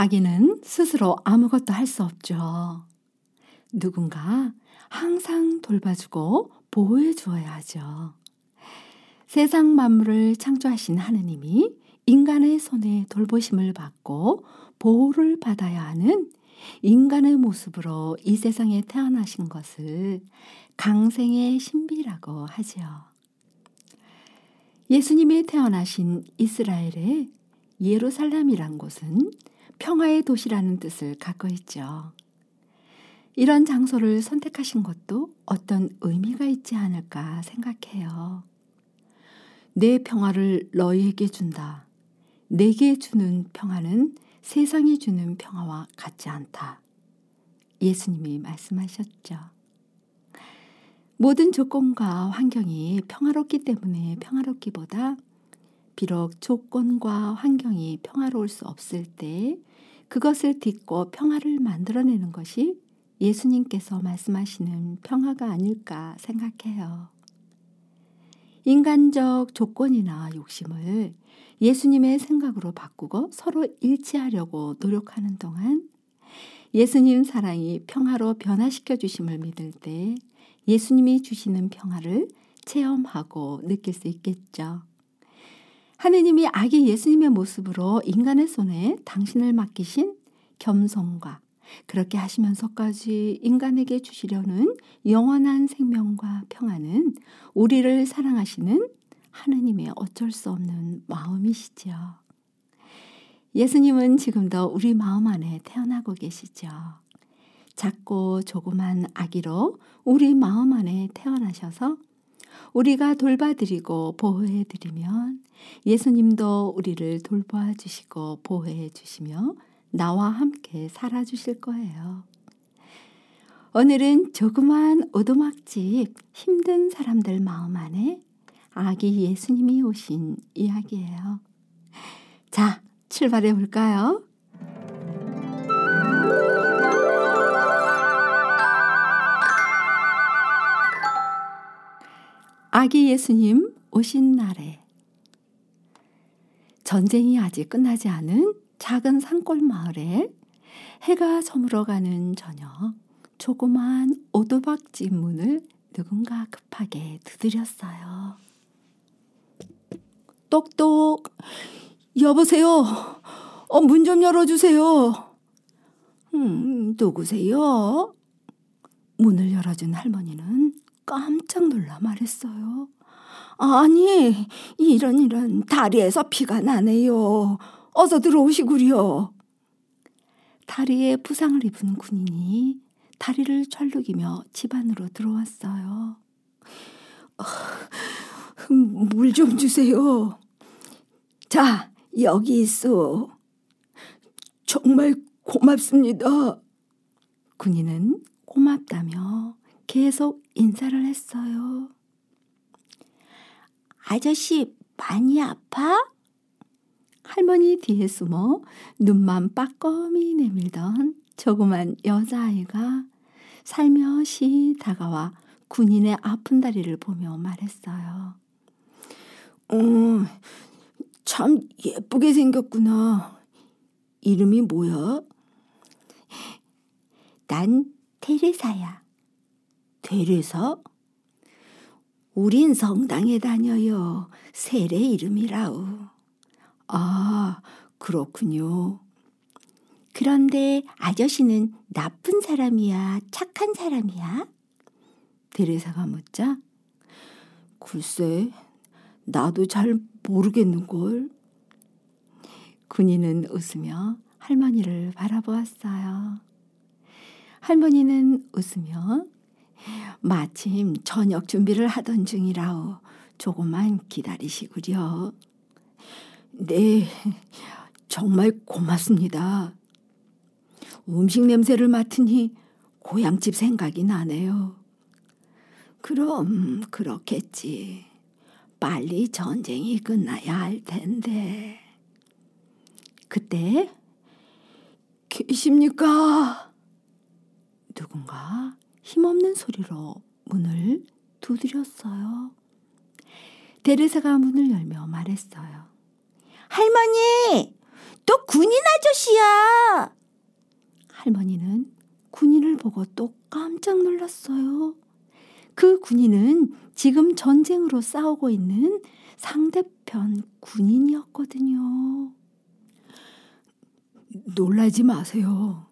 아기는 스스로 아무것도 할 수 없죠. 누군가 항상 돌봐주고 보호해 주어야 하죠. 세상 만물을 창조하신 하느님이 인간의 손에 돌보심을 받고 보호를 받아야 하는 인간의 모습으로 이 세상에 태어나신 것을 강생의 신비라고 하지요. 예수님이 태어나신 이스라엘의 예루살렘이란 곳은 평화의 도시라는 뜻을 갖고 있죠. 이런 장소를 선택하신 것도 어떤 의미가 있지 않을까 생각해요. 내 평화를 너희에게 준다. 내게 주는 평화는 세상이 주는 평화와 같지 않다. 예수님이 말씀하셨죠. 모든 조건과 환경이 평화롭기 때문에 평화롭기보다 비록 조건과 환경이 평화로울 수 없을 때 그것을 딛고 평화를 만들어내는 것이 예수님께서 말씀하시는 평화가 아닐까 생각해요. 인간적 조건이나 욕심을 예수님의 생각으로 바꾸고 서로 일치하려고 노력하는 동안 예수님 사랑이 평화로 변화시켜 주심을 믿을 때 예수님이 주시는 평화를 체험하고 느낄 수 있겠죠. 하느님이 아기 예수님의 모습으로 인간의 손에 당신을 맡기신 겸손과 그렇게 하시면서까지 인간에게 주시려는 영원한 생명과 평화는 우리를 사랑하시는 하느님의 어쩔 수 없는 마음이시죠. 예수님은 지금도 우리 마음 안에 태어나고 계시죠. 작고 조그만 아기로 우리 마음 안에 태어나셔서 우리가 돌봐드리고 보호해드리면 예수님도 우리를 돌봐 주시고 보호해 주시며 나와 함께 살아주실 거예요. 오늘은 조그만 오두막집 힘든 사람들 마음 안에 아기 예수님이 오신 이야기예요. 자, 출발해 볼까요? 아기 예수님 오신 날에 전쟁이 아직 끝나지 않은 작은 산골 마을에 해가 저물어가는 저녁 조그만 오두박집 문을 누군가 급하게 두드렸어요. 똑똑 여보세요. 어, 문 좀 열어주세요. 음, 누구세요? 문을 열어준 할머니는 깜짝 놀라 말했어요. 아니, 이런 이런 다리에서 피가 나네요. 어서 들어오시구려. 다리에 부상을 입은 군인이 다리를 철룩이며 집 안으로 들어왔어요. 물좀 주세요. 자, 여기 있어. 정말 고맙습니다. 군인은 고맙다며 계속 인사를 했어요. 아저씨, 많이 아파? 할머니 뒤에 숨어 눈만 빠꺼미 내밀던 조그만 여자아이가 살며시 다가와 군인의 아픈 다리를 보며 말했어요. 어, 참 예쁘게 생겼구나. 이름이 뭐야? 난 테레사야. 테레사? 우린 성당에 다녀요. 세례 이름이라우. 아, 그렇군요. 그런데 아저씨는 나쁜 사람이야? 착한 사람이야? 데레사가 묻자, 글쎄, 나도 잘 모르겠는걸. 군인은 웃으며 할머니를 바라보았어요. 할머니는 웃으며 마침 저녁 준비를 하던 중이라오. 조금만 기다리시구려. 네, 정말 고맙습니다. 음식 냄새를 맡으니 고향집 생각이 나네요. 그럼 그렇겠지. 빨리 전쟁이 끝나야 할 텐데. 그때 계십니까? 누군가 힘없는 소리로 문을 두드렸어요. 데레사가 문을 열며 말했어요. 할머니, 또 군인 아저씨야. 할머니는 군인을 보고 또 깜짝 놀랐어요. 그 군인은 지금 전쟁으로 싸우고 있는 상대편 군인이었거든요. 놀라지 마세요.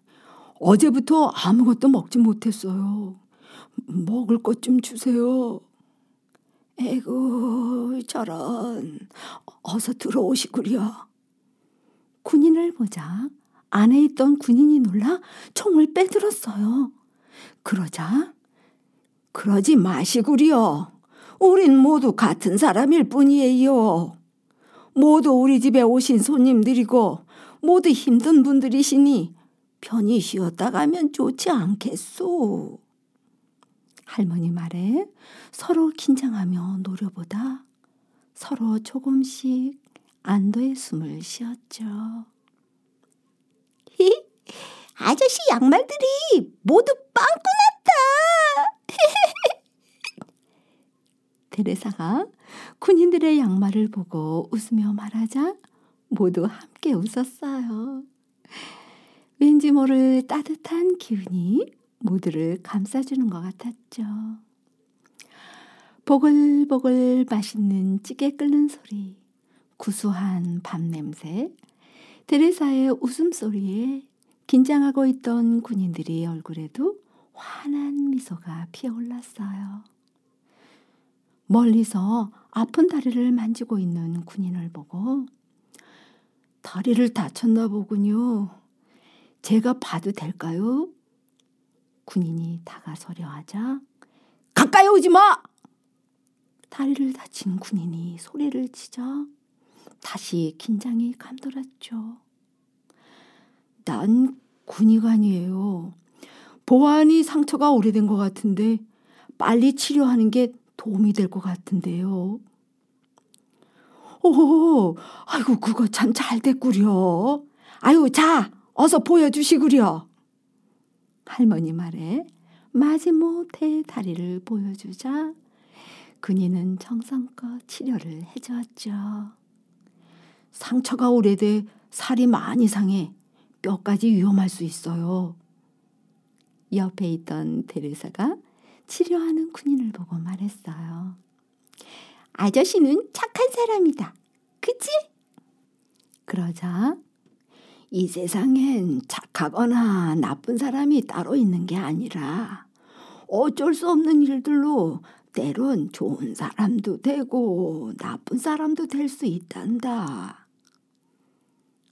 어제부터 아무것도 먹지 못했어요. 먹을 것 좀 주세요. 에구, 저런. 어서 들어오시구려. 군인을 보자 안에 있던 군인이 놀라 총을 빼들었어요. 그러자, 그러지 마시구려. 우린 모두 같은 사람일 뿐이에요. 모두 우리 집에 오신 손님들이고 모두 힘든 분들이시니 편히 쉬었다 가면 좋지 않겠소. 할머니 말에 서로 긴장하며 노려보다 서로 조금씩 안도의 숨을 쉬었죠. 히, 아저씨 양말들이 모두 빵꾸 났다. 테레사가 군인들의 양말을 보고 웃으며 말하자 모두 함께 웃었어요. 왠지 모를 따뜻한 기운이 모두를 감싸주는 것 같았죠. 보글보글 맛있는 찌개 끓는 소리, 구수한 밥 냄새, 테레사의 웃음소리에 긴장하고 있던 군인들의 얼굴에도 환한 미소가 피어올랐어요. 멀리서 아픈 다리를 만지고 있는 군인을 보고 다리를 다쳤나 보군요. 제가 봐도 될까요? 군인이 다가서려 하자 가까이 오지 마! 다리를 다친 군인이 소리를 치자 다시 긴장이 감돌았죠. 난 군의관이에요. 보안이 상처가 오래된 것 같은데 빨리 치료하는 게 도움이 될 것 같은데요. 오, 아이고, 그거 참 잘 됐구려. 아유, 자, 어서 보여주시구려. 할머니 말에 마지못해 다리를 보여주자 그니는 정성껏 치료를 해주었죠. 상처가 오래돼 살이 많이 상해 뼈까지 위험할 수 있어요. 옆에 있던 테레사가 치료하는 군인을 보고 말했어요. 아저씨는 착한 사람이다. 그치? 그러자 이 세상엔 착하거나 나쁜 사람이 따로 있는 게 아니라 어쩔 수 없는 일들로 때론 좋은 사람도 되고 나쁜 사람도 될 수 있단다.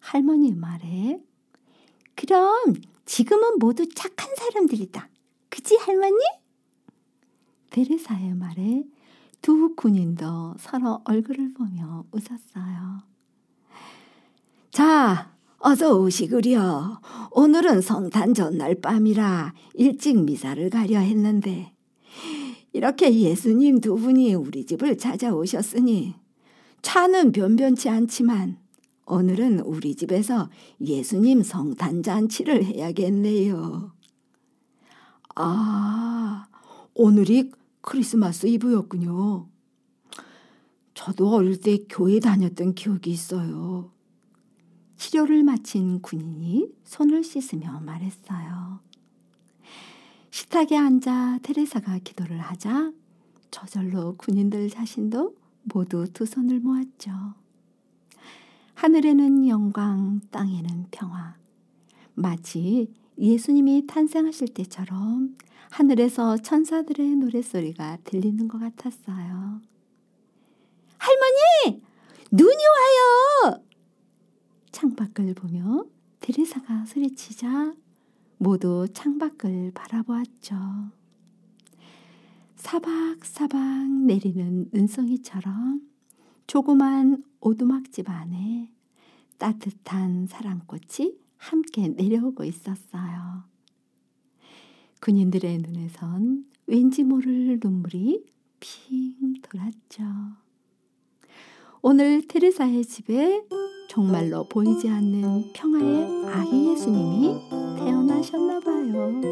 할머니 말에 그럼 지금은 모두 착한 사람들이다. 그치 할머니? 베레사의 말에 두 군인도 서로 얼굴을 보며 웃었어요. 자, 어서 오시구려. 오늘은 성탄 전날 밤이라 일찍 미사를 가려 했는데 이렇게 예수님 두 분이 우리 집을 찾아오셨으니 차는 변변치 않지만 오늘은 우리 집에서 예수님 성탄 잔치를 해야겠네요. 아, 오늘이 크리스마스 이브였군요. 저도 어릴 때 교회 다녔던 기억이 있어요. 치료를 마친 군인이 손을 씻으며 말했어요. 식탁에 앉아 테레사가 기도를 하자 저절로 군인들 자신도 모두 두 손을 모았죠. 하늘에는 영광, 땅에는 평화. 마치 예수님이 탄생하실 때처럼 하늘에서 천사들의 노랫소리가 들리는 것 같았어요. 할머니! 눈이 와요! 창밖을 보며 테레사가 소리치자 모두 창밖을 바라보았죠. 사박사박 내리는 눈송이처럼 조그만 오두막집 안에 따뜻한 사랑꽃이 함께 내려오고 있었어요. 군인들의 눈에선 왠지 모를 눈물이 핑 돌았죠. 오늘 테레사의 집에 정말로 보이지 않는 평화의 아기 예수님이 태어나셨나 봐요.